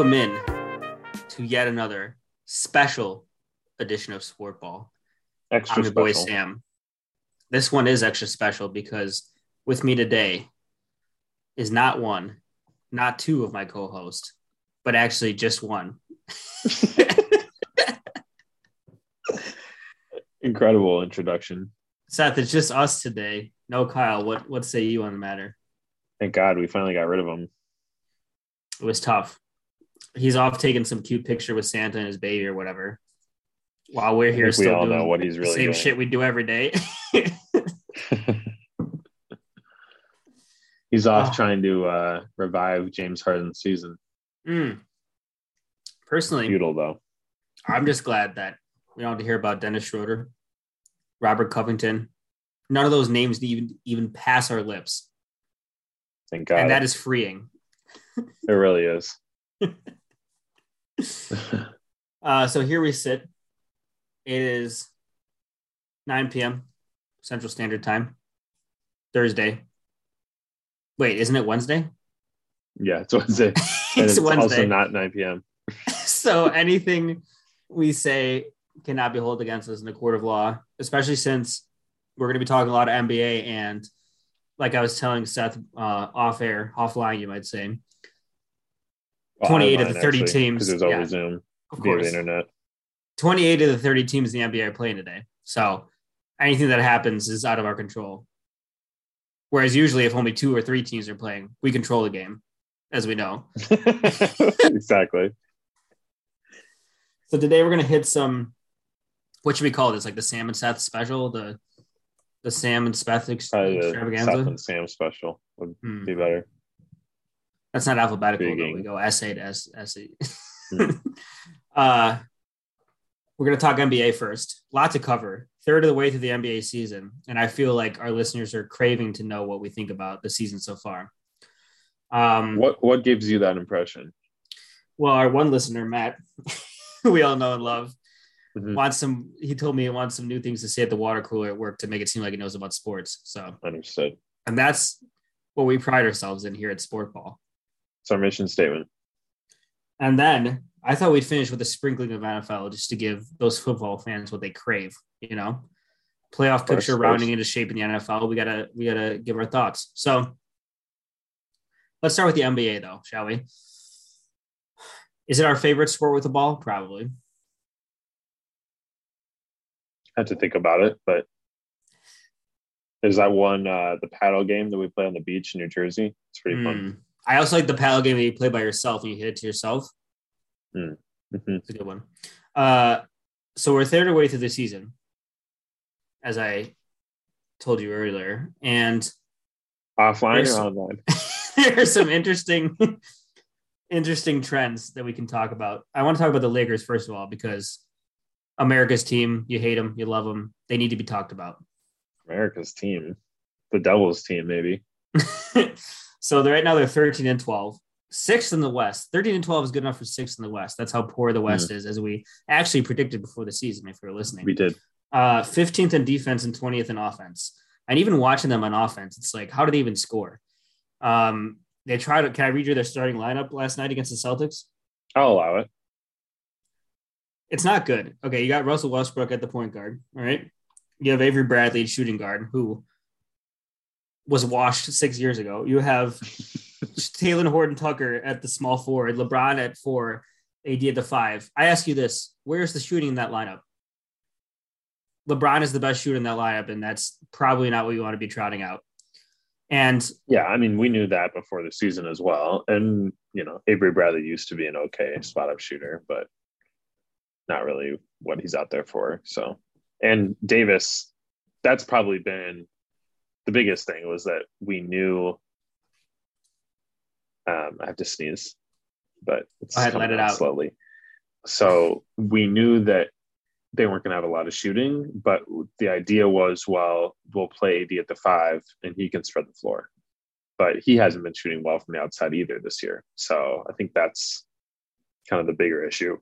Welcome in to yet another special edition of Sport Ball. Extra I'm your boy special. Sam. This one is extra special because with me today is not one, not two of my co-hosts, but actually just one. Incredible introduction. Seth, it's just us today. No Kyle. What what say you on the matter? Thank God we finally got rid of him. It was tough. He's off taking some cute picture with Santa and his baby or whatever. While we're here think we still all doing know what he's the really same doing. shit we do every day. He's off Oh. trying to uh, revive James Harden's season. Mm. Personally, Futile though. I'm just glad that we don't have to hear about Dennis Schroeder, Robert Covington. None of those names even even pass our lips, Thank God. and that is freeing. it really is. Uh, so here we sit. It is 9 p.m. Central Standard Time, Thursday. Wait, isn't it Wednesday? yeah, it's Wednesday. and it's, it's also Wednesday. not 9 p.m. so anything we say cannot be held against us in the court of law, especially since we're going to be talking a lot of NBA and like I was telling Seth uh, off air, offline, you might say, Well, 28 of the 30 actually, teams, because it was over yeah. Zoom of via the course, internet. 28 of the 30 teams in the NBA are playing today. So anything that happens is out of our control. Whereas usually, if only two or three teams are playing, we control the game, as we know. exactly. So today we're gonna hit some. What should we call this? Like the Sam and Seth special, the the Sam and Seth ex- the Seth and Sam special would Hmm. be better. That's not alphabetical. Though. We go essay to S- essay. Hmm. uh, we're gonna talk NBA first. Lot to cover. Third of the way through the NBA season, and I feel like our listeners are craving to know what we think about the season so far. Um, What what gives you that impression? Well, our one listener, Matt, who we all know and love, Mhm. wants some. He told me he wants some new things to say at the water cooler at work to make it seem like he knows about sports. So, Understood. and that's what we pride ourselves in here at Sport Ball. It's our mission statement. And then I thought we'd finish with a sprinkling of NFL just to give those football fans what they crave. You know, playoff picture of rounding course. into shape in the NFL. We gotta we gotta give our thoughts. So let's start with the NBA though, shall we? Is it our favorite sport with the ball? Probably. had to think about it, but there's that one uh the paddle game that we play on the beach in New Jersey. It's pretty fun. I also like the paddle game that you play by yourself and you hit it to yourself. Mhm. It's a good one. Uh, so we're third away through the season, as I told you earlier, and Offline or online? there are some interesting, interesting trends that we can talk about. I want to talk about the Lakers first of all because America's team. You hate them, you love them. They need to be talked about. America's team. The Devils team, maybe. So they're right now they're 13 and 12 sixth in the west. 13 and 12 is good enough for sixth in the west. That's how poor the west is as we actually predicted before the season if you're listening. We did. uh 15th in defense and 20th in offense. And even watching them on offense it's like how do they even score? Um they tried to can i read you their starting lineup last night against the celtics? I'll allow it. it's not good. Okay you got russell westbrook at the point guard all right? You have avery bradley shooting guard who was washed six years ago you have Talen Horton Tucker at the small forward, LeBron at four, AD at the five. I ask you this: Where's the shooting in that lineup? LeBron is the best shooter in that lineup, and that's probably not what you want to be trotting out. And Yeah, I mean, we knew that before the season as well. And, you know, Avery Bradley used to be an okay spot up shooter, but not really what he's out there for. So, and Davis, that's probably been the biggest thing was that we knew. Um, I have to sneeze, but it's let it out. slowly. So we knew that they weren't going to have a lot of shooting, but the idea was, well, we'll play AD at the five and he can spread the floor. But he hasn't been shooting well from the outside either this year. So I think that's kind of the bigger issue.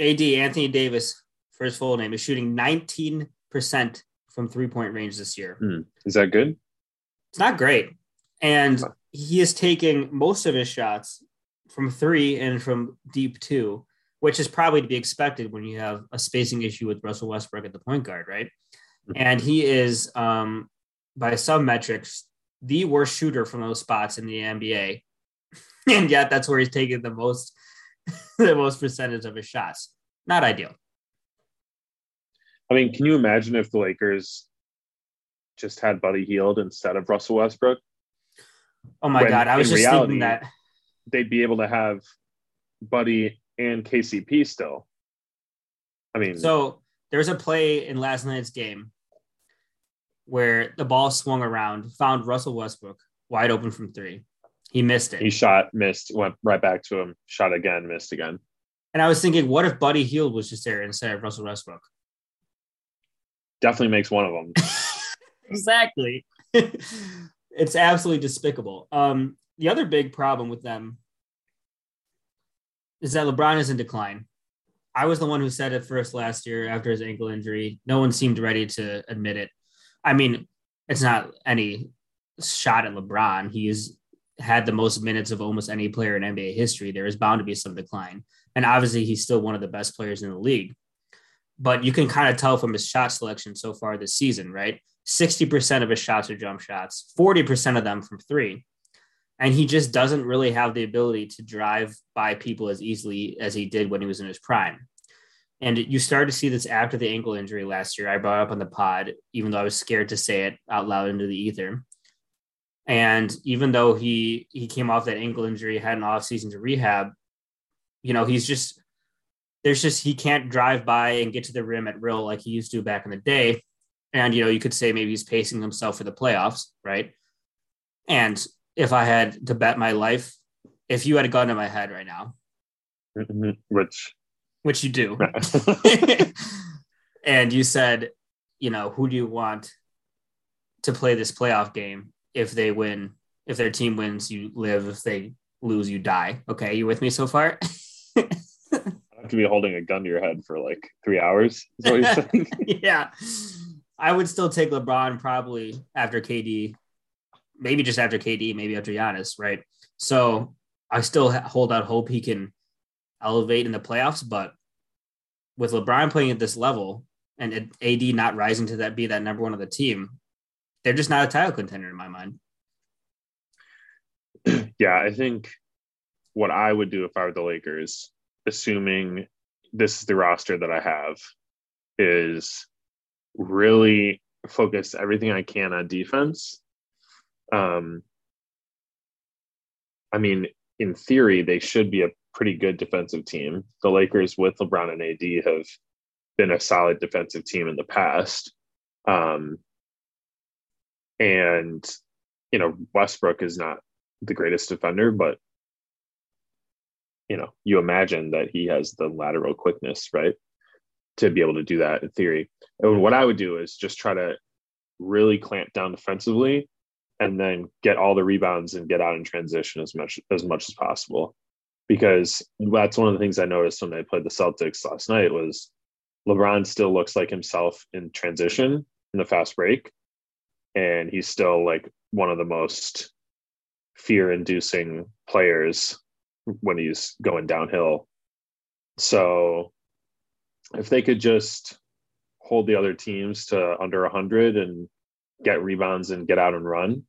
AD Anthony Davis, first full name, is shooting 19% from three point range this year. Hmm. Is that good? It's not great. And he is taking most of his shots from three and from deep two, which is probably to be expected when you have a spacing issue with Russell Westbrook at the point guard, right? Mm-hmm. And he is, um, by some metrics, the worst shooter from those spots in the NBA. and yet that's where he's taking the most the most percentage of his shots. Not ideal. I mean, can you imagine if the Lakers just had Buddy Hield instead of Russell Westbrook? Oh my when, god, I was just reality, thinking that they'd be able to have Buddy and KCP still. I mean, so there's a play in last night's game where the ball swung around, found Russell Westbrook wide open from three. He missed it. He shot, missed, went right back to him, shot again, missed again. And I was thinking, what if Buddy Hield was just there instead of Russell Westbrook? Definitely makes one of them. exactly. it's absolutely despicable. Um, the other big problem with them is that LeBron is in decline. I was the one who said it first last year after his ankle injury. No one seemed ready to admit it. I mean, it's not any shot at LeBron. He's had the most minutes of almost any player in NBA history. There is bound to be some decline. And obviously, he's still one of the best players in the league. But you can kind of tell from his shot selection so far this season, right? 60% of his shots are jump shots, 40% of them from three. And he just doesn't really have the ability to drive by people as easily as he did when he was in his prime. And you started to see this after the ankle injury last year. I brought up on the pod, even though I was scared to say it out loud into the ether. And even though he he came off that ankle injury, had an off season to rehab, you know, he's just there's just he can't drive by and get to the rim at real like he used to back in the day. And you know, you could say maybe he's pacing himself for the playoffs, right? And if I had to bet my life, if you had a gun to my head right now, mm-hmm. which which you do, and you said, you know, who do you want to play this playoff game? If they win, if their team wins, you live. If they lose, you die. Okay, you with me so far? To be holding a gun to your head for like three hours. yeah, I would still take LeBron probably after KD, maybe just after KD, maybe after Giannis, right? So I still hold out hope he can elevate in the playoffs. But with LeBron playing at this level and AD not rising to that be that number one of the team, they're just not a title contender in my mind. Yeah, I think what I would do if I were the Lakers, assuming this is the roster that I have, is really focus everything I can on defense. Um, I mean, in theory, they should be a pretty good defensive team. The Lakers with LeBron and AD have been a solid defensive team in the past. Um, and, you know, Westbrook is not the greatest defender, but, you know, you imagine that he has the lateral quickness, right? To be able to do that in theory. And what I would do is just try to really clamp down defensively and then get all the rebounds and get out in transition as much as much as possible because that's one of the things I noticed when i played the Celtics last night was LeBron still looks like himself in transition in the fast break. And he's still like one of the most fear inducing players when he's going downhill. So if they could just hold the other teams to under 100 and get rebounds and get out and run,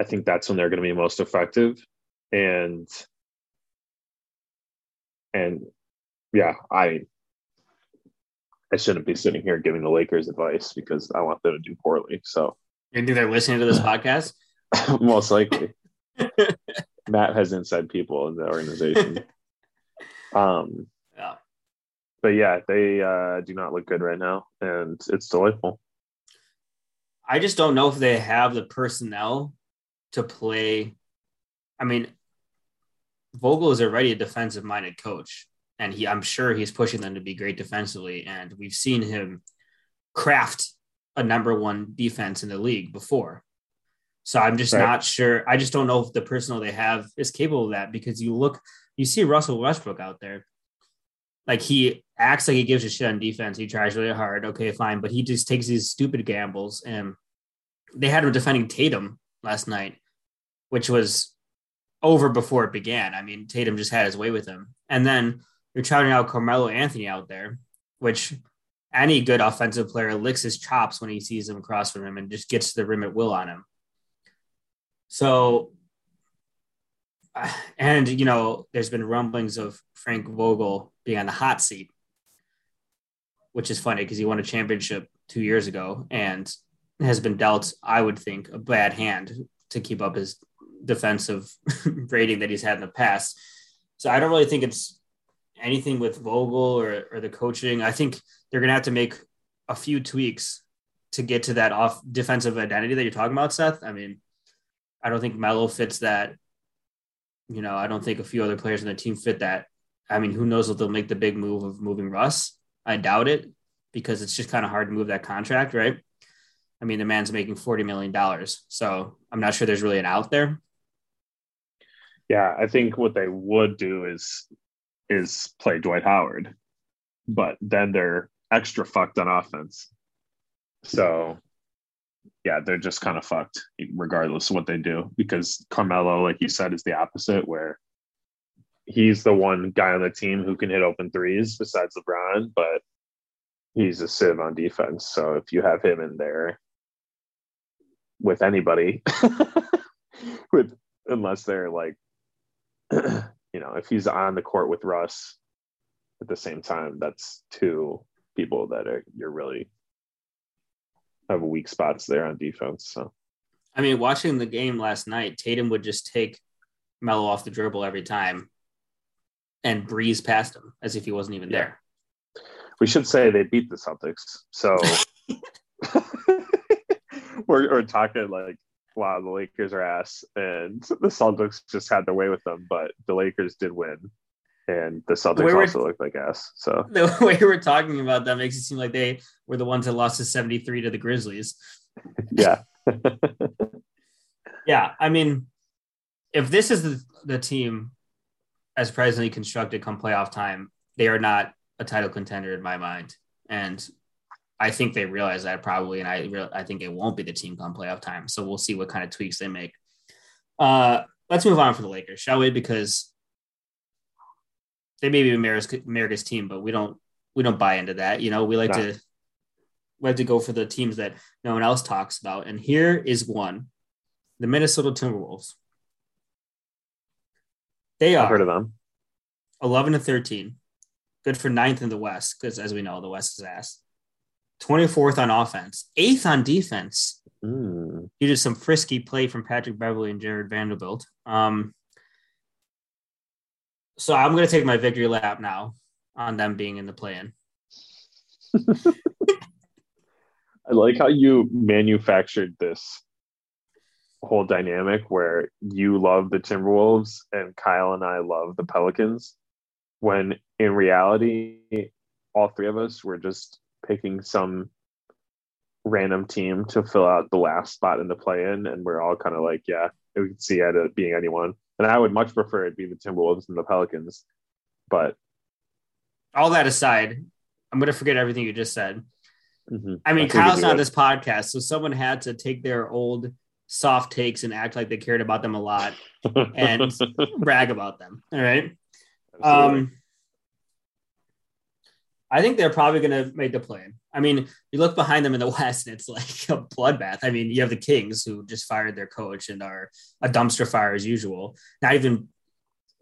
I think that's when they're going to be most effective. And and yeah, I I shouldn't be sitting here giving the Lakers advice because I want them to do poorly. So you think they're listening to this podcast? Most likely. Matt has inside people in the organization. Um yeah. But yeah, they uh, do not look good right now, and it's delightful. I just don't know if they have the personnel to play. I mean, Vogel is already a defensive minded coach, and he I'm sure he's pushing them to be great defensively. And we've seen him craft a number one defense in the league before. So I'm just right. not sure. I just don't know if the personnel they have is capable of that because you look, you see Russell Westbrook out there. Like he acts like he gives a shit on defense. He tries really hard. Okay, fine. But he just takes these stupid gambles. And they had him defending Tatum last night, which was over before it began. I mean, Tatum just had his way with him. And then you're shouting out Carmelo Anthony out there, which any good offensive player licks his chops when he sees him across from him and just gets to the rim at will on him. So, and you know, there's been rumblings of Frank Vogel being on the hot seat, which is funny because he won a championship two years ago and has been dealt, I would think, a bad hand to keep up his defensive rating that he's had in the past. So I don't really think it's anything with Vogel or, or the coaching. I think they're going to have to make a few tweaks to get to that off defensive identity that you're talking about, Seth. I mean, I don't think Melo fits that. You know, I don't think a few other players in the team fit that. I mean, who knows if they'll make the big move of moving Russ? I doubt it because it's just kind of hard to move that contract, right? I mean, the man's making $40 million. So I'm not sure there's really an out there. Yeah, I think what they would do is is play Dwight Howard, but then they're extra fucked on offense. So yeah, they're just kind of fucked regardless of what they do because Carmelo, like you said, is the opposite where he's the one guy on the team who can hit open threes besides LeBron, but he's a sieve on defense. So if you have him in there with anybody, with unless they're like you know, if he's on the court with Russ at the same time, that's two people that are you're really have weak spots there on defense. So, I mean, watching the game last night, Tatum would just take Melo off the dribble every time and breeze past him as if he wasn't even yeah. there. We should say they beat the Celtics. So we're, we're talking like wow, the Lakers are ass, and the Celtics just had their way with them, but the Lakers did win, and the Celtics the also looked like ass. So the way we're talking about them makes it seem like they were the ones that lost to seventy three to the Grizzlies. yeah, yeah. I mean, if this is the, the team as presently constructed come playoff time, they are not a title contender in my mind, and I think they realize that probably, and I re- I think it won't be the team come playoff time. So we'll see what kind of tweaks they make. Uh, let's move on for the Lakers, shall we? Because they may be America's, America's team, but we don't we don't buy into that. You know, we like no. to we like to go for the teams that no one else talks about. And here is one: the Minnesota Timberwolves. They are I've heard of them. Eleven to thirteen, good for ninth in the West because, as we know, the West is ass. 24th on offense, eighth on defense. Mm. Due to some frisky play from Patrick Beverley and Jarred Vanderbilt. Um, so I'm going to take my victory lap now on them being in the play-in. I like how you manufactured this whole dynamic where you love the Timberwolves and Kyle and I love the Pelicans, when in reality, all three of us were just picking some random team to fill out the last spot in the play in, and we're all kind of like, yeah, we could see it being anyone. And I would much prefer it be the Timberwolves and the Pelicans. But all that aside, I'm going to forget everything you just said. Mm-hmm. I mean, I Kyle's not this podcast, so someone had to take their old soft takes and act like they cared about them a lot and brag about them. All right. Absolutely. Um, I think they're probably going to make the plan. I mean, you look behind them in the West, and it's like a bloodbath. I mean, you have the Kings who just fired their coach and are a dumpster fire as usual. Not even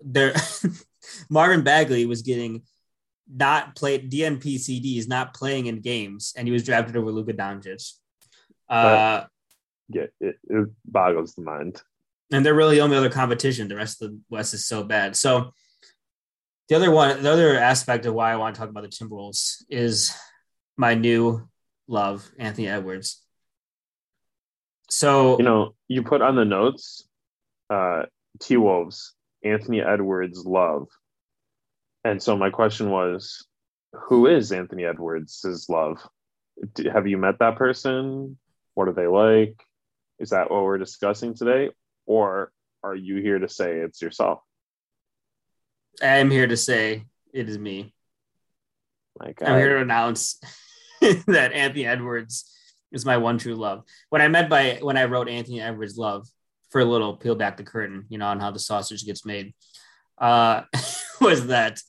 their Marvin Bagley was getting not played DNP CDs, not playing in games, and he was drafted over Luka Doncic. Uh, yeah, it, it boggles the mind. And they're really the only other competition. The rest of the West is so bad. So the other one, the other aspect of why I want to talk about the Timberwolves is my new love, Anthony Edwards. So you know, you put on the notes, uh, T Wolves, Anthony Edwards love, and so my question was, who is Anthony Edwards' love? Have you met that person? What are they like? Is that what we're discussing today, or are you here to say it's yourself? I am here to say it is me. Like I'm here to announce that Anthony Edwards is my one true love. When I met by when I wrote Anthony Edwards love for a little peel back the curtain, you know, on how the sausage gets made, uh, was that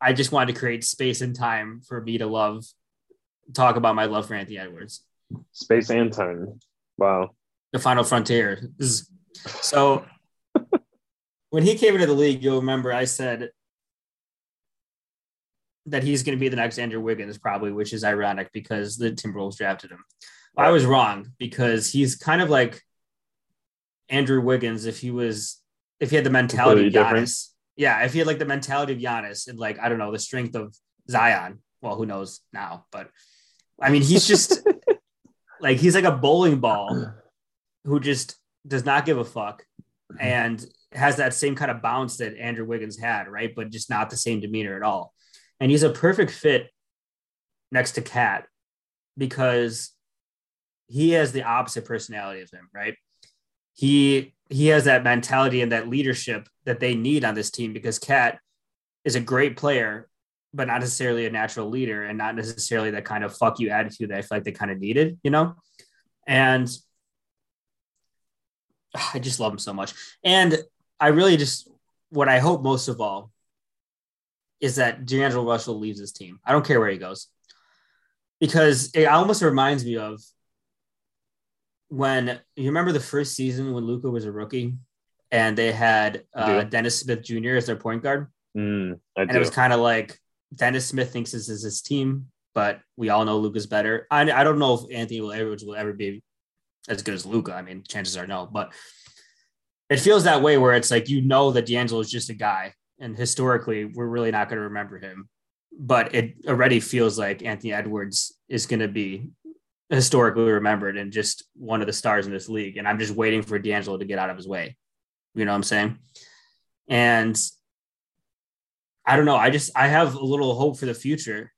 I just wanted to create space and time for me to love, talk about my love for Anthony Edwards. Space and time. Wow. The final frontier. Is, so when he came into the league, you'll remember I said that he's going to be the next Andrew Wiggins, probably, which is ironic because the Timberwolves drafted him. I was wrong because he's kind of like Andrew Wiggins if he was if he had the mentality of Giannis. Different. Yeah, if he had like the mentality of Giannis and like I don't know the strength of Zion. Well, who knows now? But I mean, he's just like he's like a bowling ball who just does not give a fuck and has that same kind of bounce that Andrew Wiggins had, right? But just not the same demeanor at all. And he's a perfect fit next to KAT because he has the opposite personality of him, right? He he has that mentality and that leadership that they need on this team because KAT is a great player, but not necessarily a natural leader and not necessarily that kind of fuck you attitude that I feel like they kind of needed, you know? And I just love him so much. And I really just what I hope most of all is that D'Angelo Russell leaves his team. I don't care where he goes. Because it almost reminds me of when you remember the first season when Luka was a rookie and they had uh, Dennis Smith Jr. as their point guard. Mm, and it was kind of like Dennis Smith thinks this is his team, but we all know Luka's better. I, I don't know if Anthony will ever, will ever be as good as Luka. I mean, chances are no, but it feels that way where it's like you know that D'Angelo is just a guy, and historically we're really not going to remember him. But it already feels like Anthony Edwards is going to be historically remembered and just one of the stars in this league. And I'm just waiting for D'Angelo to get out of his way. You know what I'm saying? And I don't know. I just I have a little hope for the future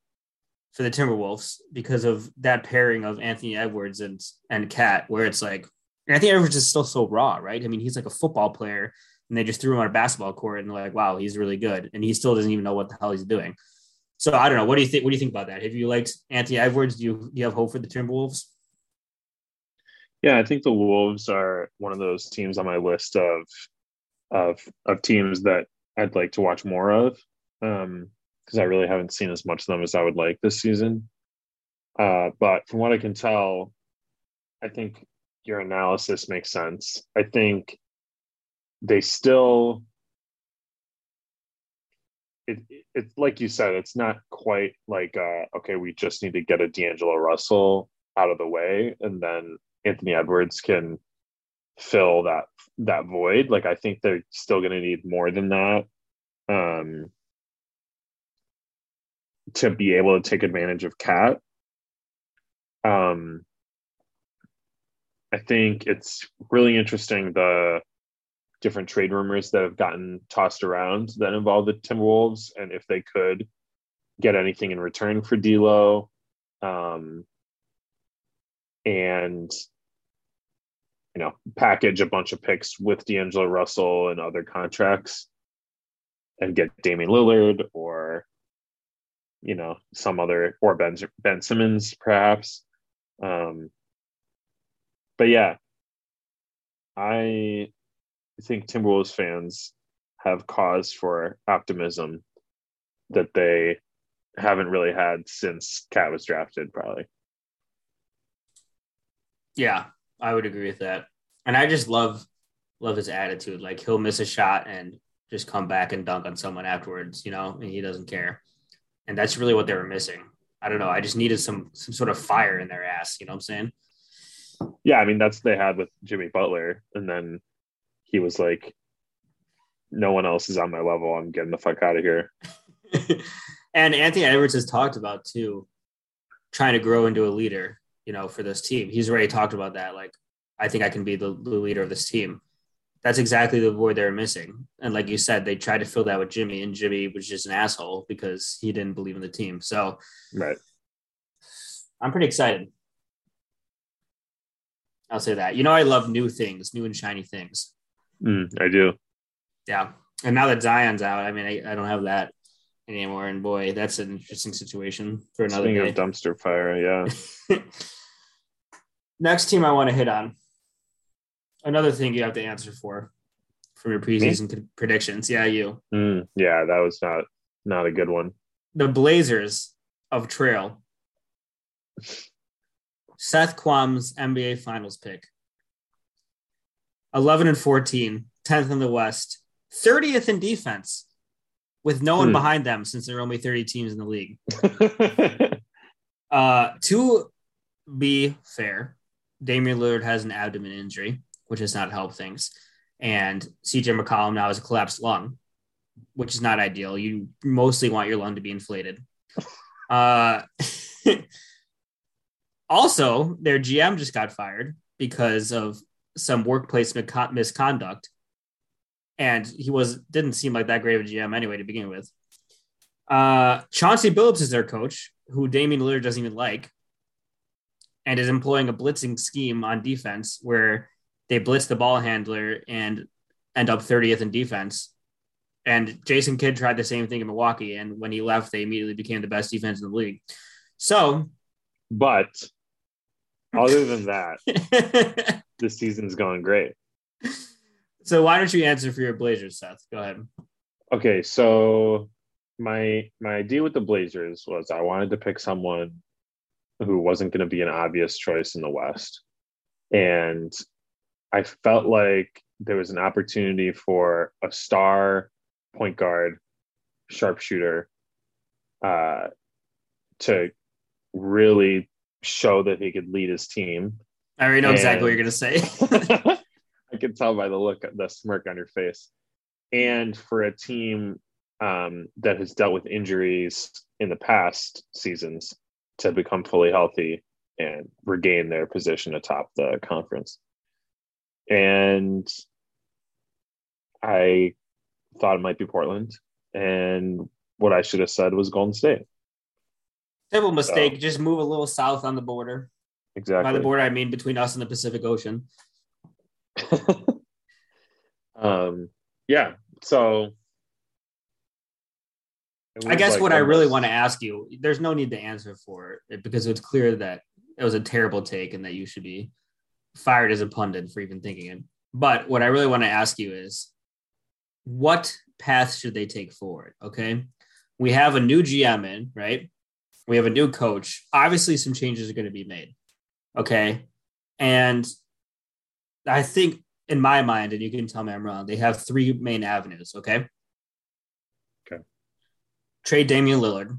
for the Timberwolves because of that pairing of Anthony Edwards and and KAT, where it's like Anthony Edwards is still so raw, right? I mean, he's like a football player, and they just threw him on a basketball court, and they're like, "Wow, he's really good," and he still doesn't even know what the hell he's doing. So I don't know. What do you think? What do you think about that? Have you liked Anthony Edwards? Do you do you have hope for the Timberwolves? Yeah, I think the Wolves are one of those teams on my list of of of teams that I'd like to watch more of Um, because I really haven't seen as much of them as I would like this season. Uh, but from what I can tell, I think your analysis makes sense. I think they still it, it's like you said, it's not quite like uh, okay, we just need to get a D'Angelo Russell out of the way, and then Anthony Edwards can fill that that void. Like I think they're still going to need more than that um, to be able to take advantage of KAT. Um, I think it's really interesting the different trade rumors that have gotten tossed around that involve the Timberwolves and if they could get anything in return for D'Lo, um, and you know package a bunch of picks with D'Angelo Russell and other contracts and get Damian Lillard or you know some other or Ben Ben Simmons perhaps. Um, but yeah, I I think Timberwolves fans have cause for optimism that they haven't really had since KAT was drafted, probably. Yeah, I would agree with that. And I just love love his attitude. Like he'll miss a shot and just come back and dunk on someone afterwards, you know, and he doesn't care. And that's really what they were missing. I don't know. I just needed some some sort of fire in their ass, you know what I'm saying? Yeah, I mean that's they had with Jimmy Butler, and then he was like, no one else is on my level. I'm getting the fuck out of here. and Anthony Edwards has talked about too, trying to grow into a leader, you know, for this team. He's already talked about that. Like, I think I can be the, the leader of this team. That's exactly the void they're missing. And like you said, they tried to fill that with Jimmy, and Jimmy was just an asshole because he didn't believe in the team. So, right. I'm pretty excited. I'll say that. You know, I love new things, new and shiny things. Mm, I do. Yeah. And now that Zion's out, I mean, I, I, don't have that anymore. And boy, that's an interesting situation for another Speaking day. of dumpster fire, yeah. Next team I want to hit on Another thing you have to answer for from your preseason predictions. Yeah, you. Mm, yeah, that was not not a good one. The Blazers of Trail. Seth Quam's NBA Finals pick. 11 and 14, 10th in the West, 30th in defense, with no one hmm. behind them since there are only 30 teams in the league. uh, to be fair, Damian Lillard has an abdomen injury, which has not helped things. And CJ McCollum now has a collapsed lung, which is not ideal. You mostly want your lung to be inflated. Uh, also, their GM just got fired because of some workplace misconduct, and he was didn't seem like that great of a GM anyway to begin with. Uh, Chauncey Billups is their coach, who Damian Lillard doesn't even like, and is employing a blitzing scheme on defense where they blitz the ball handler and end up 30th in defense. And Jason Kidd tried the same thing in Milwaukee, and when he left, they immediately became the best defense in the league. So, but other than that, this season's going great. So why don't you answer for your Blazers, Seth? Go ahead. Okay, so my my idea with the Blazers was I wanted to pick someone who wasn't going to be an obvious choice in the West. And I felt like there was an opportunity for a star point guard, sharpshooter, uh, to really show that he could lead his team I already know and exactly what you're going to say. I can tell by the look, the smirk on your face. And for a team um, that has dealt with injuries in the past seasons to become fully healthy and regain their position atop the conference. And I thought it might be Portland. And what I should have said was Golden State. Simple mistake. So, Just move a little south on the border. Exactly. By the border, I mean between us and the Pacific Ocean. um, yeah. So I guess like what I really want to ask you, there's no need to answer for it because it's clear that it was a terrible take and that you should be fired as a pundit for even thinking it. But what I really want to ask you is what path should they take forward? Okay. We have a new GM in, right? We have a new coach. Obviously, some changes are going to be made. Okay. And I think in my mind, and you can tell me I'm wrong, they have three main avenues. Okay. Okay. Trade Damian Lillard,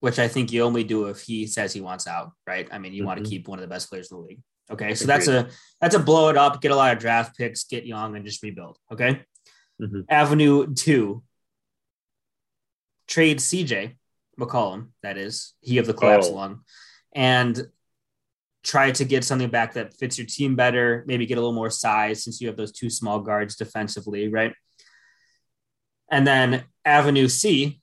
which I think you only do if he says he wants out, right? I mean, you mm-hmm. want to keep one of the best players in the league. Okay. So Agreed. that's a that's a blow it up, get a lot of draft picks, get young, and just rebuild. Okay. Mm-hmm. Avenue two. Trade CJ McCollum, that is, he of the collapse oh. lung, and try to get something back that fits your team better, maybe get a little more size since you have those two small guards defensively, right? And then Avenue C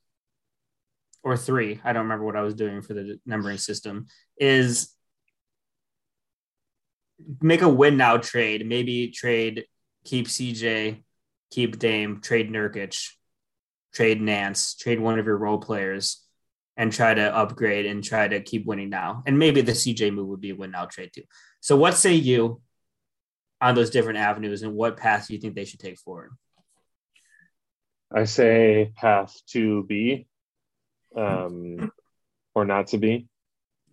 or three, I don't remember what I was doing for the numbering system, is make a win now trade, maybe trade, keep CJ, keep Dame, trade Nurkic, trade Nance, trade one of your role players and try to upgrade and try to keep winning now. And maybe the CJ move would be a win now trade too. So what say you on those different avenues and what path do you think they should take forward? I say path to be um, or not to be.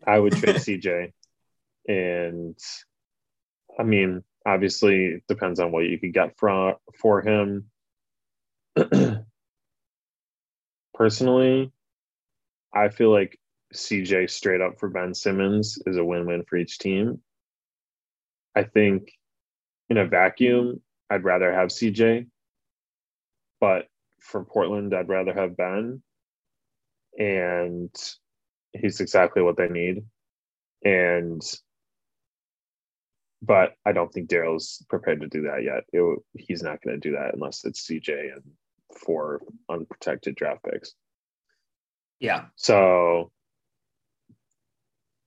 I would trade CJ. And I mean, obviously it depends on what you could get from for him. Personally, I feel like CJ straight up for Ben Simmons is a win win for each team. I think in a vacuum, I'd rather have CJ, but for Portland, I'd rather have Ben. And he's exactly what they need. And, but I don't think Daryl's prepared to do that yet. It, he's not going to do that unless it's CJ and four unprotected draft picks. Yeah. So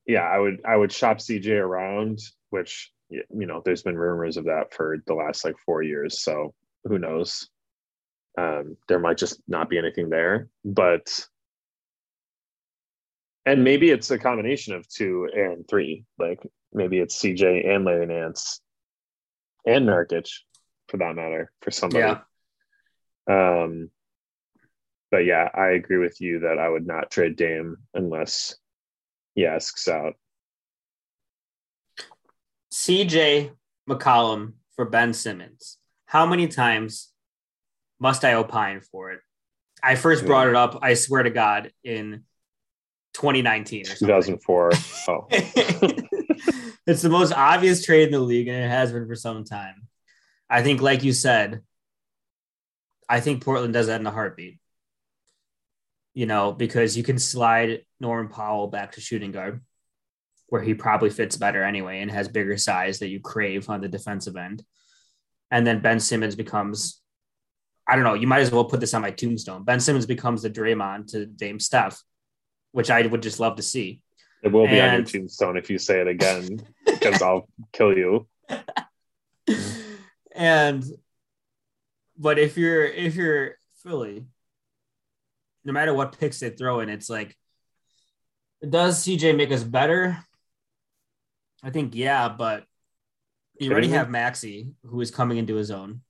yeah, I would I would shop CJ around, which you know, there's been rumors of that for the last like four years. So who knows? Um, there might just not be anything there, but and maybe it's a combination of two and three. Like maybe it's CJ and Larry Nance and Nurkic, for that matter, for somebody. Yeah. Um, but yeah, I agree with you that I would not trade Dame unless he asks out. CJ McCollum for Ben Simmons. How many times must I opine for it? I first brought it up, I swear to God, in 2019 2004. Oh. it's the most obvious trade in the league, and it has been for some time. I think, like you said, I think Portland does that in a heartbeat. You know, because you can slide Norman Powell back to shooting guard, where he probably fits better anyway and has bigger size that you crave on the defensive end. And then Ben Simmons becomes, I don't know, you might as well put this on my tombstone. Ben Simmons becomes the Draymond to Dame Steph, which I would just love to see. It will be and... on your tombstone if you say it again, because I'll kill you. and but if you're if you're Philly, no matter what picks they throw in, it's like does CJ make us better? I think yeah, but you already have Maxey, who is coming into his own.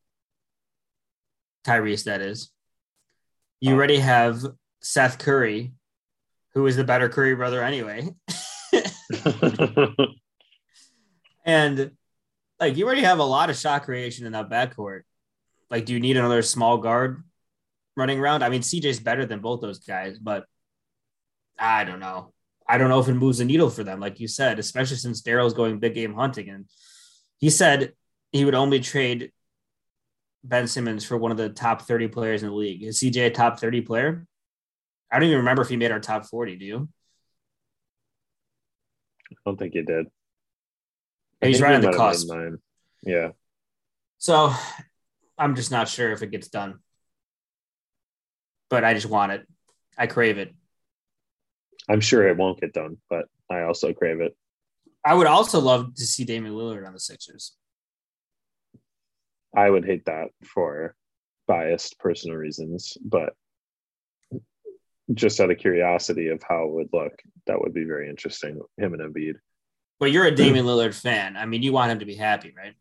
Tyrese, that is. You oh. already have Seth Curry, who is the better Curry brother anyway. and like you already have a lot of shot creation in that backcourt. Like, do you need another small guard running around? I mean, CJ's better than both those guys, but I don't know. I don't know if it moves the needle for them, like you said, especially since Daryl's going big game hunting. And he said he would only trade Ben Simmons for one of the top 30 players in the league. Is CJ a top 30 player? I don't even remember if he made our top 40. Do you? I don't think he did. He's right on the cusp. Yeah. So I'm just not sure if it gets done. But I just want it. I crave it. I'm sure it won't get done, but I also crave it. I would also love to see Damian Lillard on the Sixers. I would hate that for biased personal reasons, but just out of curiosity of how it would look, that would be very interesting. Him and Embiid. But you're a Damian Lillard fan. I mean, you want him to be happy, right?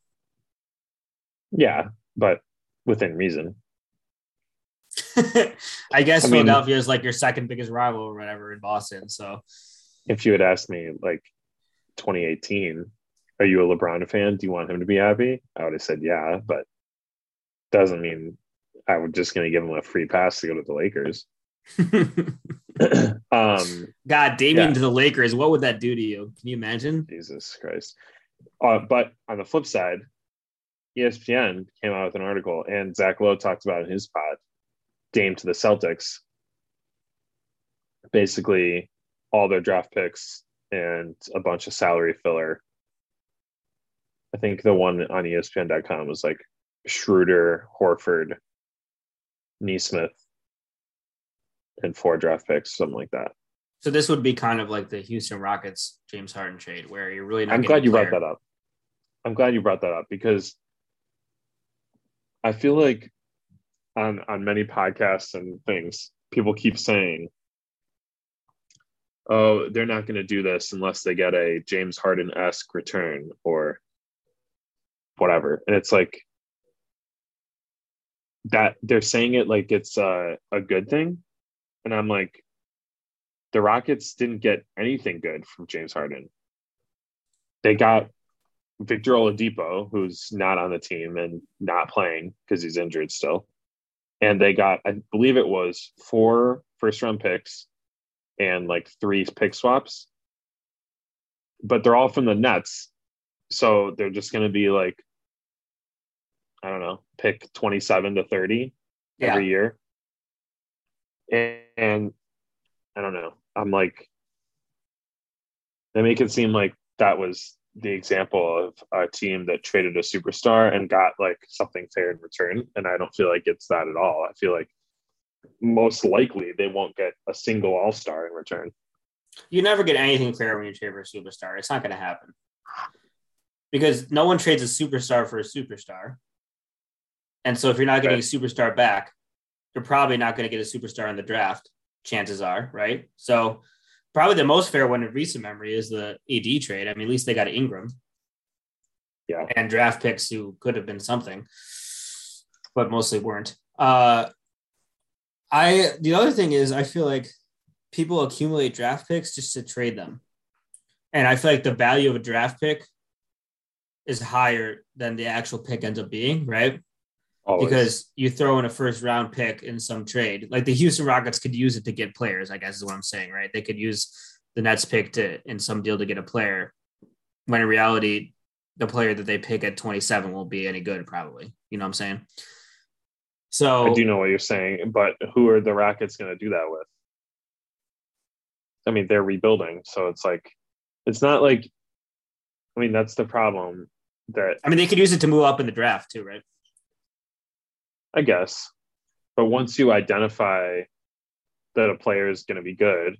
Yeah, but within reason. I guess I Philadelphia mean, is like your second biggest rival or whatever in Boston. So if you had asked me like 2018, are you a LeBron fan? Do you want him to be happy? I would have said yeah, but doesn't mean I was just going to give him a free pass to go to the Lakers. um, God, Damian yeah. to the Lakers, what would that do to you? Can you imagine? Jesus Christ. Uh, but on the flip side, ESPN came out with an article, and Zach Lowe talked about in his pod, Dame to the Celtics. Basically, all their draft picks and a bunch of salary filler. I think the one on ESPN.com was like Schroeder, Horford, Nesmith, and four draft picks, something like that. So this would be kind of like the Houston Rockets James Harden trade, where you're really. I'm glad you brought that up. I'm glad you brought that up because I feel like on on many podcasts and things, people keep saying, "Oh, they're not going to do this unless they get a James Harden esque return or whatever," and it's like that they're saying it like it's a, a good thing, and I'm like, the Rockets didn't get anything good from James Harden. They got Victor Oladipo, who's not on the team and not playing because he's injured still. And they got, I believe it was four first round picks and like three pick swaps. But they're all from the Nets. So they're just going to be like, I don't know, pick 27 to 30 yeah. every year. And, and I don't know. I'm like, they make it seem like that was the example of a team that traded a superstar and got like something fair in return. And I don't feel like it's that at all. I feel like most likely they won't get a single all star in return. You never get anything fair when you trade for a superstar. It's not going to happen because no one trades a superstar for a superstar. And so if you're not getting right. a superstar back, you're probably not going to get a superstar in the draft. Chances are, right? So probably the most fair one in recent memory is the AD trade. I mean, at least they got Ingram. Yeah. and draft picks who could have been something, but mostly weren't. Uh, I the other thing is I feel like people accumulate draft picks just to trade them, and I feel like the value of a draft pick is higher than the actual pick ends up being, right? Always. Because you throw in a first round pick in some trade, like the Houston Rockets could use it to get players. I guess is what I'm saying, right? They could use the Nets pick to in some deal to get a player, when in reality, the player that they pick at 27 won't be any good, probably. You know what I'm saying? So I do know what you're saying, but who are the Rockets going to do that with? I mean, they're rebuilding, so it's like it's not like. I mean, that's the problem. That I mean, they could use it to move up in the draft too, right? I guess, but once you identify that a player is going to be good,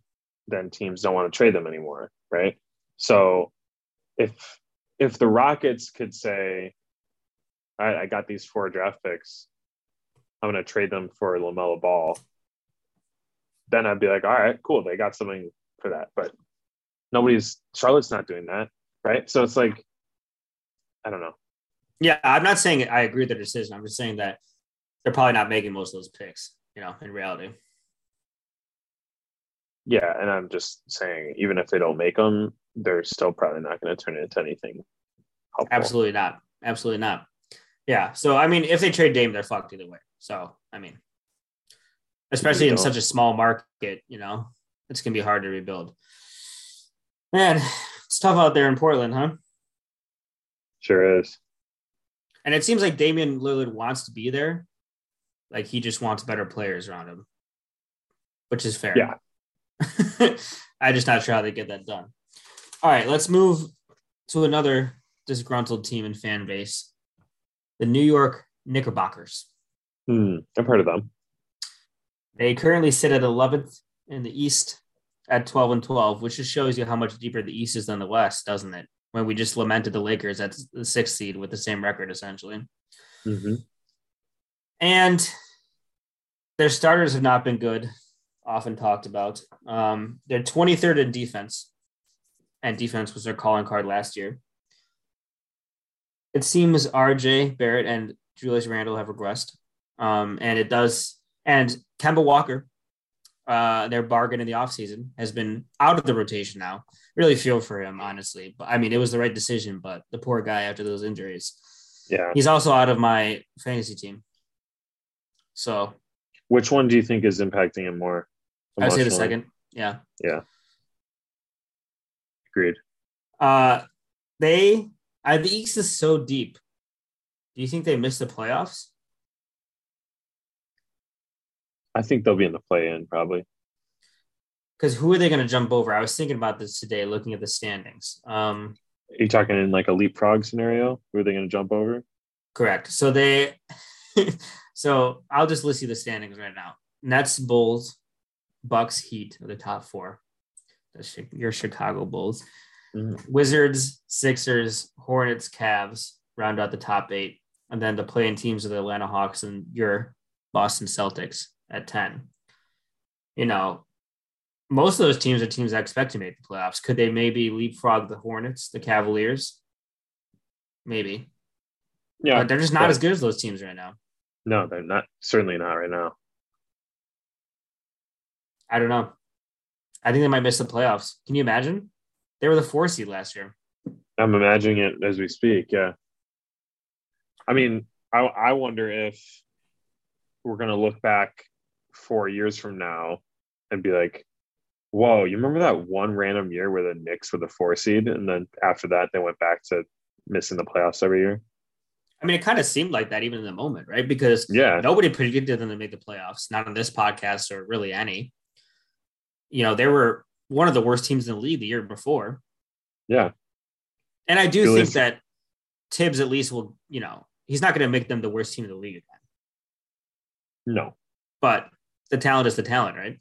then teams don't want to trade them anymore, right? So, if if the Rockets could say, "All right, I got these four draft picks, I'm going to trade them for LaMelo Ball," then I'd be like, "All right, cool, they got something for that." But nobody's Charlotte's not doing that, right? So it's like, I don't know. Yeah, I'm not saying I agree with the decision. I'm just saying that they're probably not making most of those picks, you know, in reality. Yeah, and I'm just saying, even if they don't make them, they're still probably not going to turn it into anything. Helpful. Absolutely not. Absolutely not. Yeah. So I mean, if they trade Dame, they're fucked either way. So I mean, especially in such a small market, you know, it's gonna be hard to rebuild. Man, it's tough out there in Portland, huh? Sure is. And it seems like Damian Lillard wants to be there. Like he just wants better players around him, which is fair. Yeah. I'm just not sure how they get that done. All right, let's move to another disgruntled team and fan base, the New York Knickerbockers. Hmm, I've heard of them. They currently sit at 11th in the East at 12 and 12, which just shows you how much deeper the East is than the West, doesn't it? When we just lamented the Lakers at the sixth seed with the same record, essentially. Mm-hmm. And their starters have not been good, often talked about. Um, they're 23rd in defense, and defense was their calling card last year. It seems RJ Barrett and Julius Randle have regressed. Um, and it does, and Kemba Walker, uh, their bargain in the offseason, has been out of the rotation now. Really feel for him, honestly. But I mean, it was the right decision, but the poor guy after those injuries. Yeah. He's also out of my fantasy team. So Which one do you think is impacting him more? I say the second. Yeah. Yeah. Agreed. Uh they I, the East is so deep. Do you think they missed the playoffs? I think they'll be in the play-in probably. Because who are they going to jump over? I was thinking about this today, looking at the standings. Um, Are you talking in like a leapfrog scenario? Who are they going to jump over? correct. So they, so I'll just list you the standings right now: Nets, Bulls, Bucks, Heat are the top four. Chi- your Chicago Bulls. Mhm. Wizards, Sixers, Hornets, Cavs round out the top eight, and then the playing teams of the Atlanta Hawks and your Boston Celtics at ten. You know, most of those teams are teams that expect to make the playoffs. Could they maybe leapfrog the Hornets, the Cavaliers? Maybe, Yeah, but they're just not but- as good as those teams right now. No, they're not. Certainly not right now. I don't know. I think they might miss the playoffs. Can you imagine? They were the four seed last year. I'm imagining it as we speak. Yeah. I mean, I I wonder if we're gonna look back four years from now and be like, "Whoa, you remember that one random year where the Knicks were the four seed, and then after that they went back to missing the playoffs every year?" I mean, it kind of seemed like that even in the moment, right? Because Yeah, nobody predicted them to make the playoffs, not on this podcast or really any. You know, they were one of the worst teams in the league the year before. yeah, And I do think that Thibs at least will, you know, he's not going to make them the worst team in the league again. no. But the talent is the talent, right?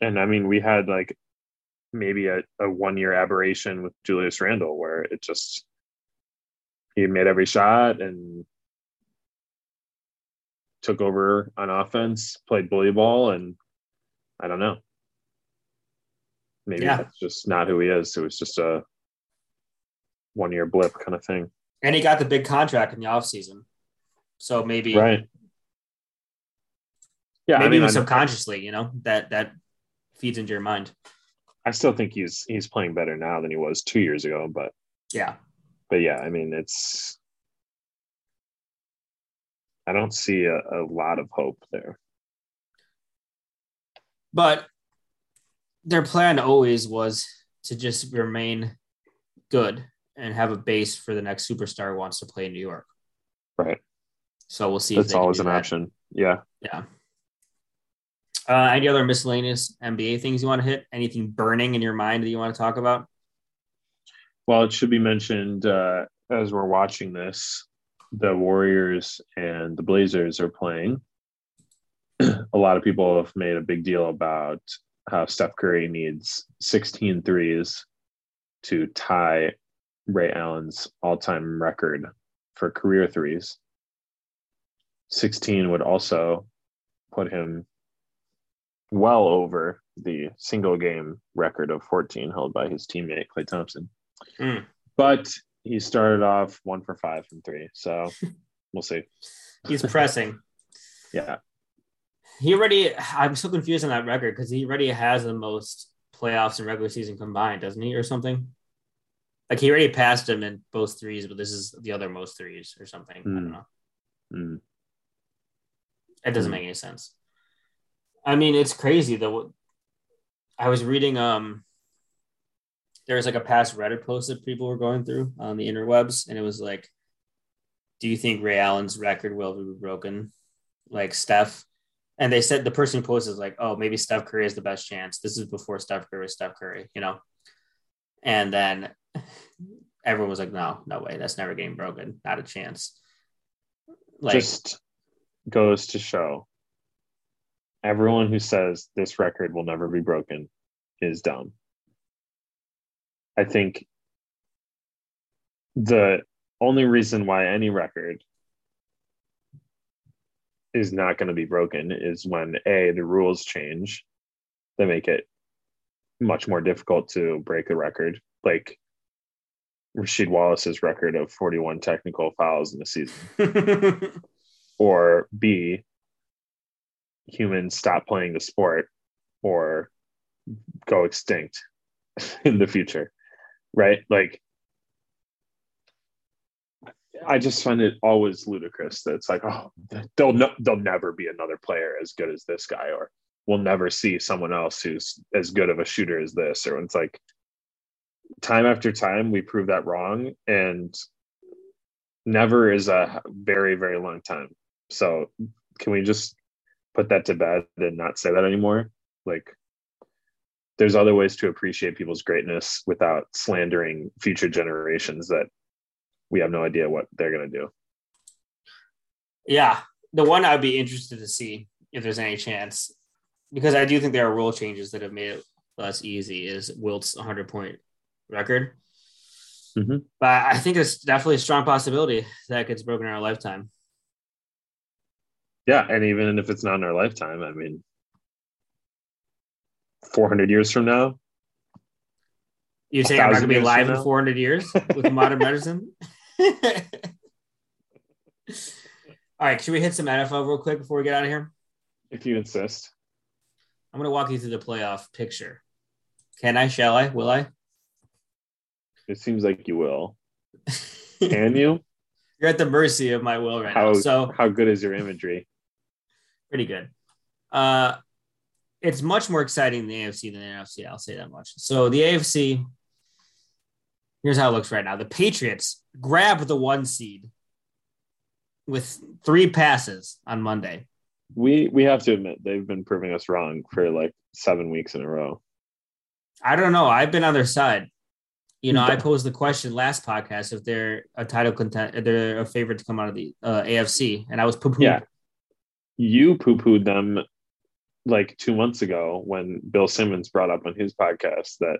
And I mean, we had like maybe a, a one year aberration with Julius Randle where it just he made every shot and took over on offense, played bully ball, and I don't know. Maybe Yeah. that's just not who he is. It was just a one year blip kind of thing. And he got the big contract in the offseason. So maybe Right. Yeah, maybe I mean, even subconsciously, you know, that that feeds into your mind. I still think he's he's playing better now than he was two years ago, but Yeah. But yeah, I mean, it's I don't see a, a lot of hope there. But their plan always was to just remain good and have a base for the next superstar who wants to play in New York. Right. So we'll see. if That's always an that. option. Yeah. Yeah. Uh, any other miscellaneous NBA things you want to hit? Anything burning in your mind that you want to talk about? Well, it should be mentioned uh, as we're watching this, the Warriors and the Blazers are playing. a lot of people have made a big deal about how Steph Curry needs 16 threes to tie Ray Allen's all time record for career threes. 16 would also put him well over the single game record of 14 held by his teammate Klay Thompson. Mm. But he started off one for five from three. So we'll see. He's pressing. Yeah. He already. I'm so confused on that record because he already has the most playoffs and regular season combined, doesn't he, or something? Like he already passed him in both threes, but this is the other most threes or something. I don't Hmm. know. Mm. It doesn't Hmm. make any sense. I mean, it's crazy though. I was reading um there was like a past Reddit post that people were going through on the interwebs, and it was like, Do you think Ray Allen's record will be broken? Like Steph. And they said the person who posted is like, oh, maybe Steph Curry has the best chance. This is before Steph Curry was Steph Curry, you know? And then everyone was like, no, no way. That's never getting broken. Not a chance. Like, Just goes to show everyone who says this record will never be broken is dumb. I think the only reason why any record is not going to be broken is when a the rules change that make it much more difficult to break a record. Like Rasheed Wallace's record of 41 technical fouls in a season. Or b humans stop playing the sport or go extinct in the future right like I just find it always ludicrous that it's like, oh, there'll no, there'll never be another player as good as this guy, or we'll never see someone else who's as good of a shooter as this. Or it's like, time after time, we prove that wrong, and never is a very very long time. So, can we just put that to bed and not say that anymore? Like, there's other ways to appreciate people's greatness without slandering future generations that we have no idea what they're going to do. Yeah, the one I'd be interested to see if there's any chance, because I do think there are rule changes that have made it less easy. Is Wilt's 100 point record? Mhm. But I think it's definitely a strong possibility that gets broken in our lifetime. Yeah, and even if it's not in our lifetime, I mean, 400 years from now, You say I'm not going to be alive in 400 years with modern medicine? All right, should we hit some NFL real quick before we get out of here? if you insist. I'm going to walk you through the playoff picture. Can I? Shall I? Will I? It seems like you will. Can you? You're at the mercy of my will right How now. So how good is your imagery? pretty good. Uh, it's much more exciting in the AFC than the NFC. I'll say that much. So the AFC, here's how it looks right now. The Patriots grab the one seed with three passes on Monday. We we have to admit they've been proving us wrong for like seven weeks in a row. I don't know. I've been on their side. You know, I posed the question last podcast if they're a title content, if they're a favorite to come out of the uh, AFC, and I was poo pooed. Yeah. You poo pooed them like two months ago when Bill Simmons brought up on his podcast that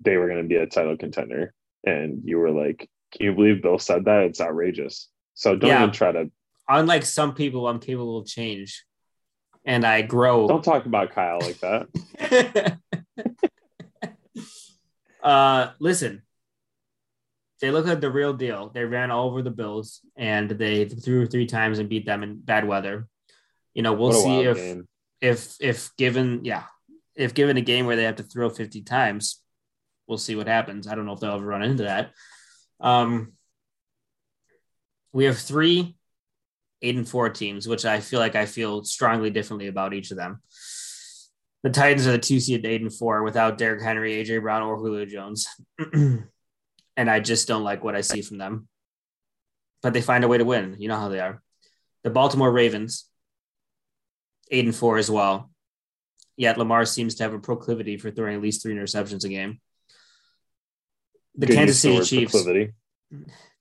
they were going to be a title contender, and you were like, "Can you believe Bill said that? It's outrageous." So don't Yeah. even try to Unlike some people, I'm capable of change, and I grow. don't talk about Kyle like that. uh, listen, they look like the real deal. They ran all over the Bills and they threw three times and beat them in bad weather. You know, we'll see if game. If if given yeah, if given a game where they have to throw 50 times, we'll see what happens. I don't know if they'll ever run into that. Um we have three eight and four teams, which I feel like I feel strongly differently about each of them. The Titans are the two seed eight and four without Derrick Henry, AJ Brown, or Julio Jones. and I just don't like what I see from them. But they find a way to win. You know how they are. The Baltimore Ravens, eight and four as well. Yet Lamar seems to have a proclivity for throwing at least three interceptions a game. The Good Kansas City Chiefs. proclivity.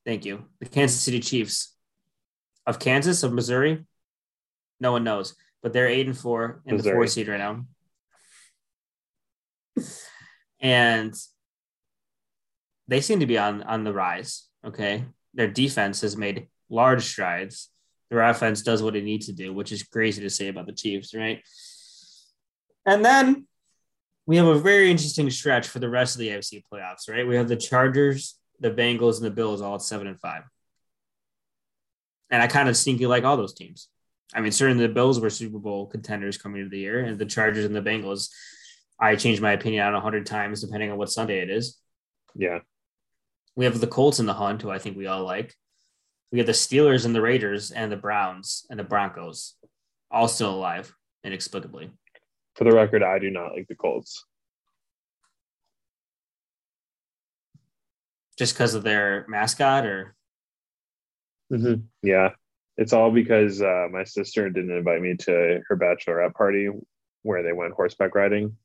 Thank you. The Kansas City Chiefs of Kansas, of Missouri. No one knows, but they're eight and four in the four seed right now. And they seem to be on on the rise. Okay. Their defense has made large strides. Their offense does what it needs to do, which is crazy to say about the Chiefs, right? And then we have a very interesting stretch for the rest of the AFC playoffs, right? We have the Chargers, the Bengals, and the Bills all at seven and five. And I kind of sneaky like all those teams. I mean, certainly the Bills were Super Bowl contenders coming into the year, and the Chargers and the Bengals, I changed my opinion on a hundred times depending on what Sunday it is. Yeah. We have the Colts in the hunt, who I think we all like. We have the Steelers and the Raiders and the Browns and the Broncos, all still alive inexplicably. For the record, I do not like the Colts. Just because of their mascot, or Yeah. It's all because uh, my sister didn't invite me to her bachelorette party where they went horseback riding.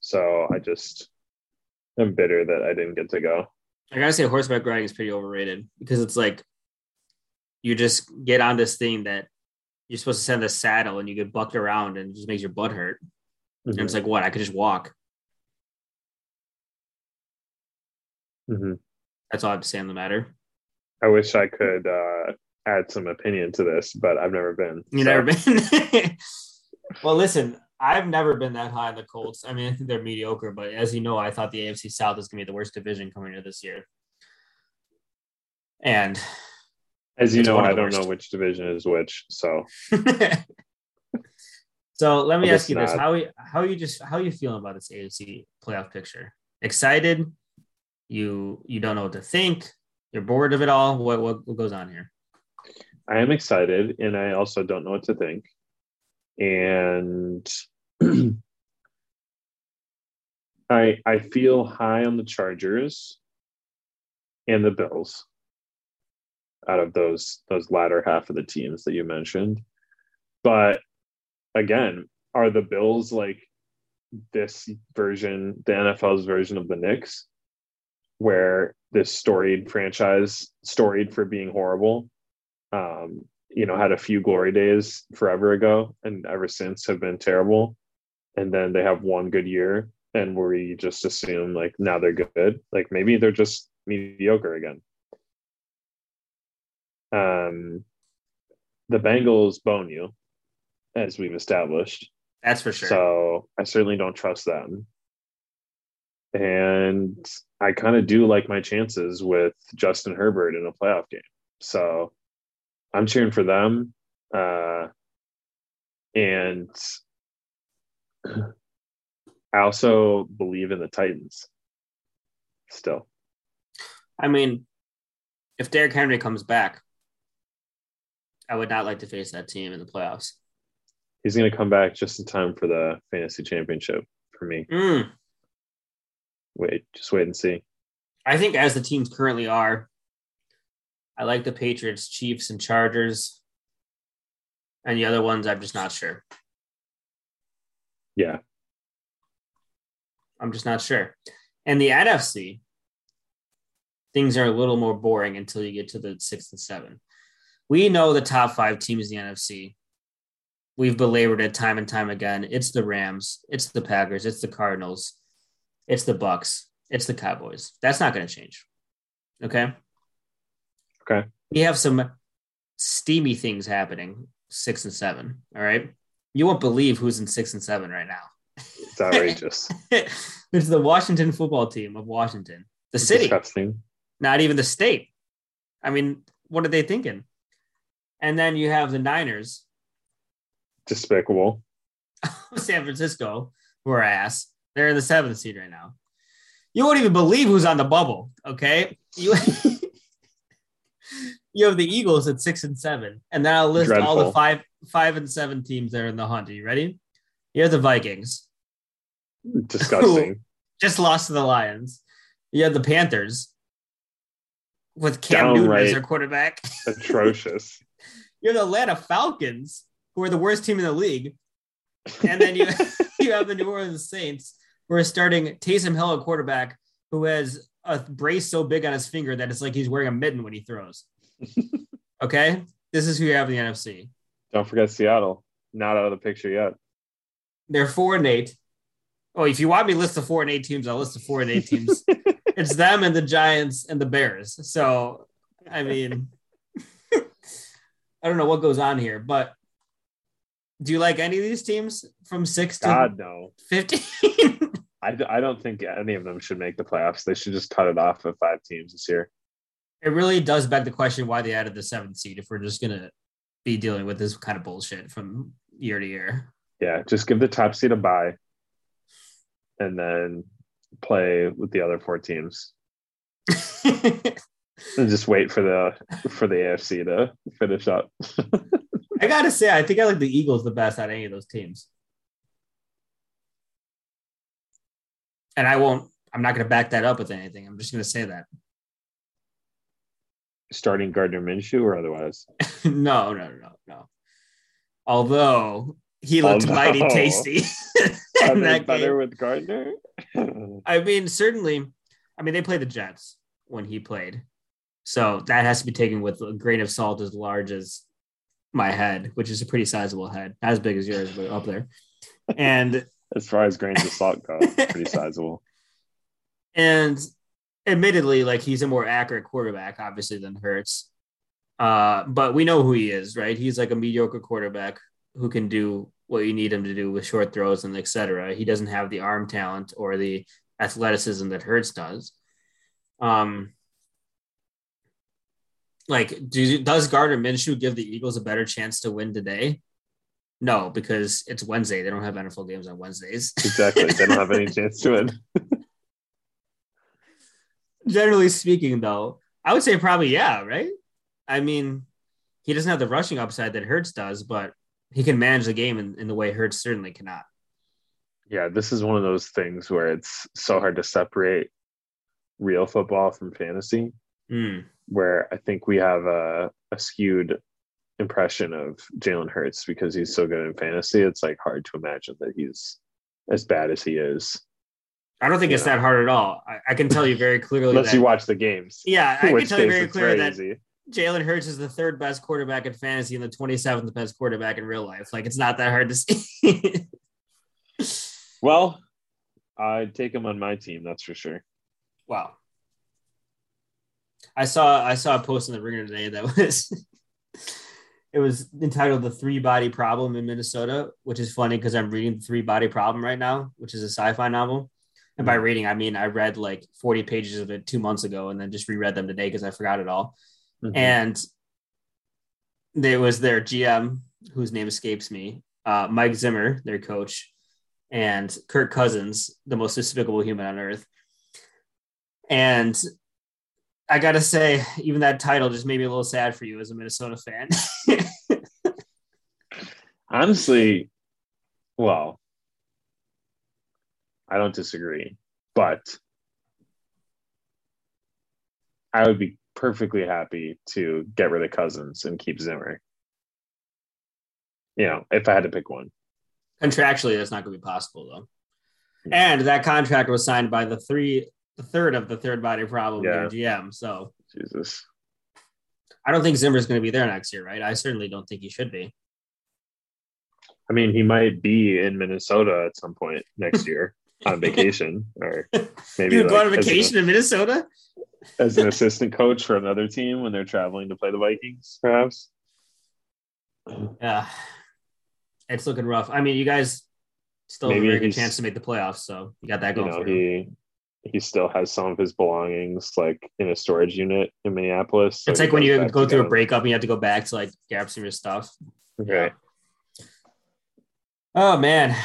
So I just am bitter that I didn't get to go. I gotta say, horseback riding is pretty overrated because it's like you just get on this thing that you're supposed to send the saddle and you get bucked around and it just makes your butt hurt. And it's like, what? I could just walk. Mhm. That's all I have to say on the matter. I wish I could uh, add some opinion to this, but I've never been. You So, never been? well, listen, I've never been that high on the Colts. I mean, I think they're mediocre, but as you know, I thought the AFC South is going to be the worst division coming into this year. And As you It's know, I don't worst. know which division is which. So so let me ask you this: nod. how you how you just how are you feeling about this AFC playoff picture? Excited? You you don't know what to think. You're bored of it all. What what, what goes on here? I am excited, and I also don't know what to think. And I I feel high on the Chargers and the Bills out of those those latter half of the teams that you mentioned. But again, are the Bills like this version, the NFL's version of the Knicks, where this storied franchise, storied for being horrible, um, you know, had a few glory days forever ago and ever since have been terrible. And then they have one good year and we just assume like now they're good. Like maybe they're just mediocre again. Um, the Bengals bone you, as we've established. That's for sure. So I certainly don't trust them. And I kind of do like my chances with Justin Herbert in a playoff game. So I'm cheering for them. Uh, and I also believe in the Titans still. I mean, if Derrick Henry comes back, I would not like to face that team in the playoffs. He's going to come back just in time for the fantasy championship for me. Mm, Wait, just wait and see. I think as the teams currently are, I like the Patriots, Chiefs, and Chargers. And the other ones, I'm just not sure. Yeah. I'm just not sure. And the NFC, things are a little more boring until you get to the sixth and seven. We know the top five teams in the NFC. We've belabored it time and time again. It's the Rams, it's the Packers, it's the Cardinals, it's the Bucs, it's the Cowboys. That's not going to change. Okay. Okay. We have some steamy things happening, six and seven. All right. You won't believe who's in six and seven right now. It's outrageous. it's the Washington football team of Washington, the city. Disgusting. Not even the state. I mean, what are they thinking? And then you have the Niners, Despicable. San Francisco, who are ass. They're in the seventh seed right now. You won't even believe who's on the bubble. Okay. You, you have the Eagles at six and seven. And then I'll list all the five five and seven teams that are in the hunt. Are you ready? You have the Vikings. Disgusting. Just lost to the Lions. You have the Panthers with Cam Newton as their quarterback. Atrocious. You have the Atlanta Falcons, who are the worst team in the league. And then you you have the New Orleans Saints, who are starting Taysom Hill, a quarterback who has a brace so big on his finger that it's like he's wearing a mitten when he throws. okay, this is who you have in the NFC. Don't forget Seattle. Not out of the picture yet. They're four and eight. Oh, if you want me to list the four and eight teams, I'll list the four and eight teams. it's them and the Giants and the Bears. So, I mean, don't know what goes on here, but do you like any of these teams from six to God no. 15? I, I don't think any of them should make the playoffs. They should just cut it off at five teams this year. it really does beg the question why they added the seventh seed if we're just going to be dealing with this kind of bullshit from year to year. Yeah, just give the top seed a bye, and then play with the other four teams, and just wait for the for the AFC to finish up. I got to say, I think I like the Eagles the best out of any of those teams. And I won't, I'm not going to back that up with anything. I'm just going to say that. Starting Gardner Minshew or otherwise. no, no, no, no. Although he looked Although- mighty tasty in that better game. with Gardner? I mean, certainly, I mean, they played the Jets when he played. So that has to be taken with a grain of salt as large as my head, which is a pretty sizable head, not as big as yours, but up there. And as far as grains of salt go, pretty sizable. and admittedly, like he's a more accurate quarterback, obviously, than Hurts. Uh, but we know who he is, right? He's like a mediocre quarterback who can do what you need him to do with short throws and etc. He doesn't have the arm talent or the athleticism that Hurts does. Um, like, do, does Gardner Minshew give the Eagles a better chance to win today? No, because it's Wednesday. They don't have NFL games on Wednesdays. Exactly. they don't have any chance to win. generally speaking, though, I would say probably yeah, right? I mean, he doesn't have the rushing upside that Hurts does, but he can manage the game in, in the way Hurts certainly cannot. Yeah, this is one of those things where it's so hard to separate real football from fantasy. Mm. Where I think we have a, a skewed impression of Jalen Hurts because he's so good in fantasy. It's like hard to imagine that he's as bad as he is. I don't think it's that hard at all. I, I can tell you very clearly Unless that, you watch the games. yeah, I can tell you very clearly that easy. Jalen Hurts is the third best quarterback in fantasy and the 27th best quarterback in real life. Like, it's not that hard to see. Well, I'd take him on my team, that's for sure. Wow. I saw I saw a post in the ringer today that was it was entitled The Three Body Problem in Minnesota, which is funny because I'm reading The Three Body Problem right now, which is a sci-fi novel. And by reading, I mean I read like 40 pages of it two months ago and then just reread them today because I forgot it all. Mhm. And there was their GM, whose name escapes me, uh, Mike Zimmer, their coach, and Kirk Cousins, the most despicable human on earth. And I gotta say, even that title just made me a little sad for you as a Minnesota fan. Honestly, well, I don't disagree, but I would be perfectly happy to get rid of Cousins and keep Zimmer. You know, if I had to pick one. Contractually, that's not gonna be possible though. And that contract was signed by the three, the third of the third body problem, their GM. So Jesus. I don't think Zimmer's going to be there next year, right? I certainly don't think he should be. I mean, he might be in Minnesota at some point next year on vacation, or maybe You would go on vacation in Minnesota? as an assistant coach for another team when they're traveling to play the Vikings, perhaps. Yeah, it's looking rough. I mean, you guys still have a very good chance to make the playoffs, so you got that You going know, for you. he he still has some of his belongings like in a storage unit in Minneapolis. so it's like when you go through a breakup and you have to go back to like grab some of your stuff. Right. Oh man.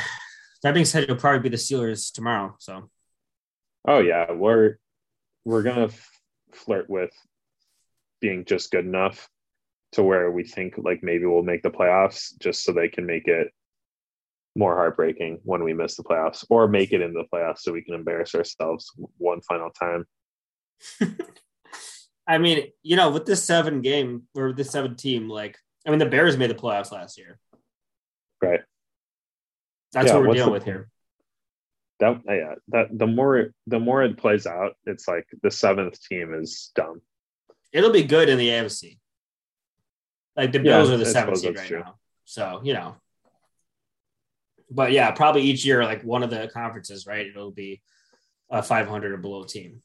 That being said, it'll probably be the Steelers tomorrow. So Oh yeah, we're we're gonna f- flirt with being just good enough to where we think like maybe we'll make the playoffs, just so they can make it more heartbreaking when we miss the playoffs, or make it in the playoffs so we can embarrass ourselves one final time. I mean, you know, with this seven game or this seven team, like I mean the Bears made the playoffs last year. Right. That's Yeah, what we're dealing the with here. That yeah, that the more the more it plays out, it's like the seventh team is dumb. It'll be good in the AFC. Like the Yeah, Bills are the seventh seed right true. now. So, you know. But yeah, probably each year, like one of the conferences, right? It'll be a 500 or below team.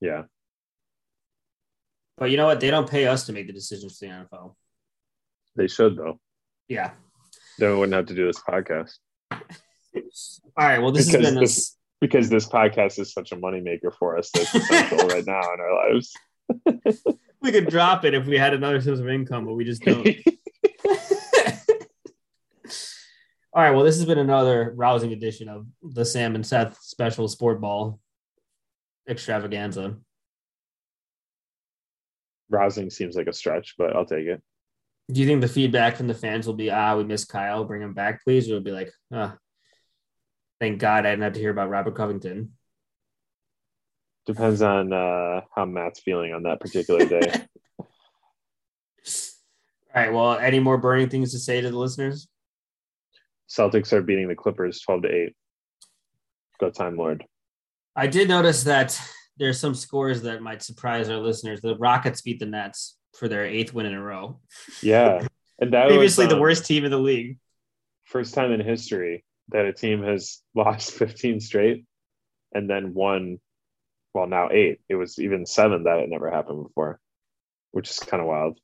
Yeah. But you know what? They don't pay us to make the decisions for the NFL. They should though. Yeah. Then we wouldn't have to do this podcast. All right. Well, this Because has been this- this. because this podcast is such a moneymaker for us that's essential right now in our lives. We could drop it if we had another source of income, but we just don't. All right. Well, this has been another rousing edition of the Sam and Seth special sport ball extravaganza. Rousing seems like a stretch, but I'll take it. Do you think the feedback from the fans will be, ah, we miss Kyle, bring him back, please? Or it'll be like, ah, thank God I didn't have to hear about Robert Covington. Depends on uh, how Matt's feeling on that particular day. All right. Well, any more burning things to say to the listeners? Celtics are beating the Clippers 12 to 8. Go Time Lord. I did notice that there's some scores that might surprise our listeners. The Rockets beat the Nets for their eighth win in a row. Yeah. And that Previously, was, the um, worst team in the league. first time in history that a team has lost 15 straight and then won, well, now eight. It was even seven that it never happened before, which is kind of wild.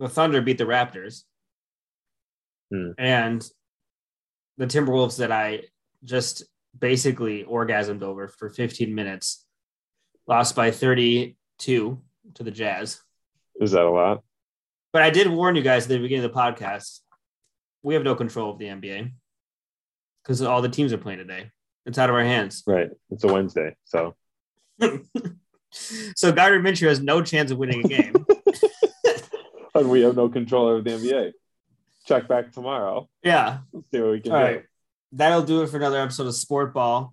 The Thunder beat the Raptors. Hmm. And the Timberwolves that I just basically orgasmed over for 15 minutes lost by 32 to the Jazz. Is that a lot? But I did warn you guys at the beginning of the podcast we have no control of the NBA because all the teams are playing today. It's out of our hands. Right. It's a Wednesday. So so Gardner Minshew has no chance of winning a game. and we have no control over the NBA. Check back tomorrow. yeah. See what we can All do. right. That'll do it for another episode of Sport Ball.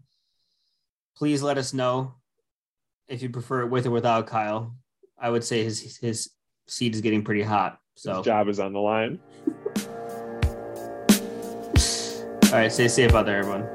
Please let us know if you prefer it with or without Kyle. I would say his his seat is getting pretty hot. So His job is on the line. all right, stay safe out there, everyone.